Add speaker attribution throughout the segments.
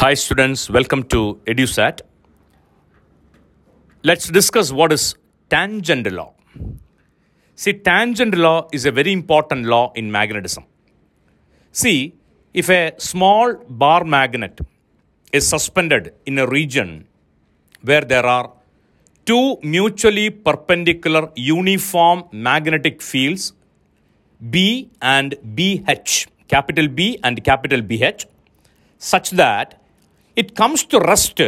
Speaker 1: Hi, students. Welcome to EduSat. Let's discuss what is tangent law. See, tangent law is a very important law in magnetism. See, if a small bar magnet is suspended in a region where there are two mutually perpendicular uniform magnetic fields B and BH, capital B and capital BH, such that it comes to rest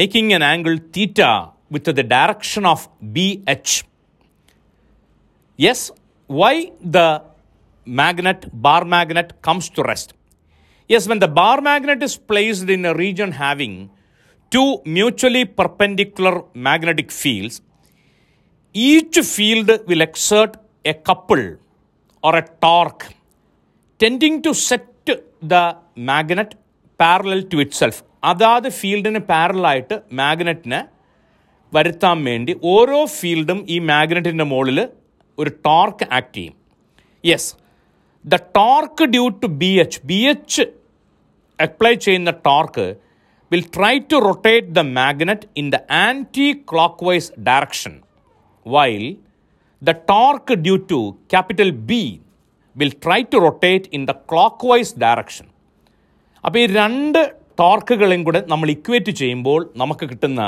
Speaker 1: making an angle theta with the direction of BH. Yes, why the magnet, bar magnet comes to rest? Yes, when the bar magnet is placed in a region having two mutually perpendicular magnetic fields, each field will exert a couple or a torque tending to set the magnet parallel to itself അതാത് ഫീൽഡിന് പാരലായിട്ട് മാഗ്നറ്റിനെ വരുത്താൻ വേണ്ടി ഓരോ ഫീൽഡും ഈ മാഗ്നറ്റിൻ്റെ മുകളിൽ ഒരു ടോർക്ക് ആക്ട് ചെയ്യും yes the torque due to B H B H apply ചെയ്യുന്ന torque will try to rotate the magnet in the anti clock vice direction while the torque due to capital B will try to rotate in the clockwise direction. അപ്പോൾ ഈ രണ്ട് ടോർക്കുകളെയും കൂടെ നമ്മൾ equate ചെയ്യുമ്പോൾ നമുക്ക് കിട്ടുന്ന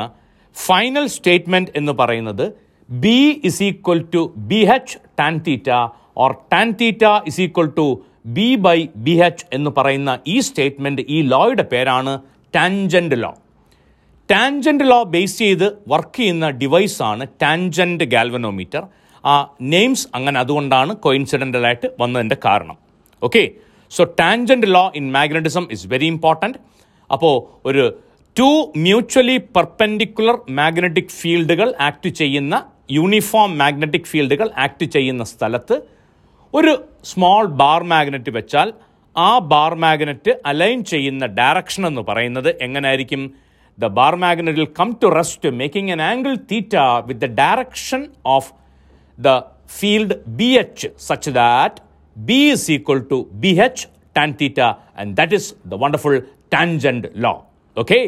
Speaker 1: final statement എന്ന് പറയുന്നത് B is equal to B H tan theta or tan theta is equal to B by B H എന്ന് പറയുന്ന ഈ സ്റ്റേറ്റ്മെന്റ് ഈ ലോയുടെ പേരാണ് tangent law tangent law base ചെയ്ത് വർക്ക് ചെയ്യുന്ന ഡിവൈസാണ് ടാൻജന്റ് ഗാൽവനോമീറ്റർ ആ നെയിംസ് അങ്ങനെ അതുകൊണ്ടാണ് കോയിൻസിഡന്റലായിട്ട് വന്നതിന്റെ കാരണം. Okay so tangent law in magnetism is very important അപ്പോൾ ഒരു ടു മ്യൂച്വലി പെർപെൻഡിക്കുലർ മാഗ്നറ്റിക് ഫീൽഡുകൾ ആക്ട് ചെയ്യുന്ന യൂണിഫോം മാഗ്നറ്റിക് ഫീൽഡുകൾ ആക്ട് ചെയ്യുന്ന സ്ഥലത്ത് ഒരു സ്മോൾ ബാർ മാഗ്നറ്റ് വെച്ചാൽ ആ ബാർ മാഗ്നറ്റ് അലൈൻ ചെയ്യുന്ന ഡയറക്ഷൻ എന്ന് പറയുന്നത് എങ്ങനെയായിരിക്കും? The bar magnet will come to rest making an angle theta with the direction of the field B H such that B is equal to BH tan theta and that is the wonderful tangent law. Okay.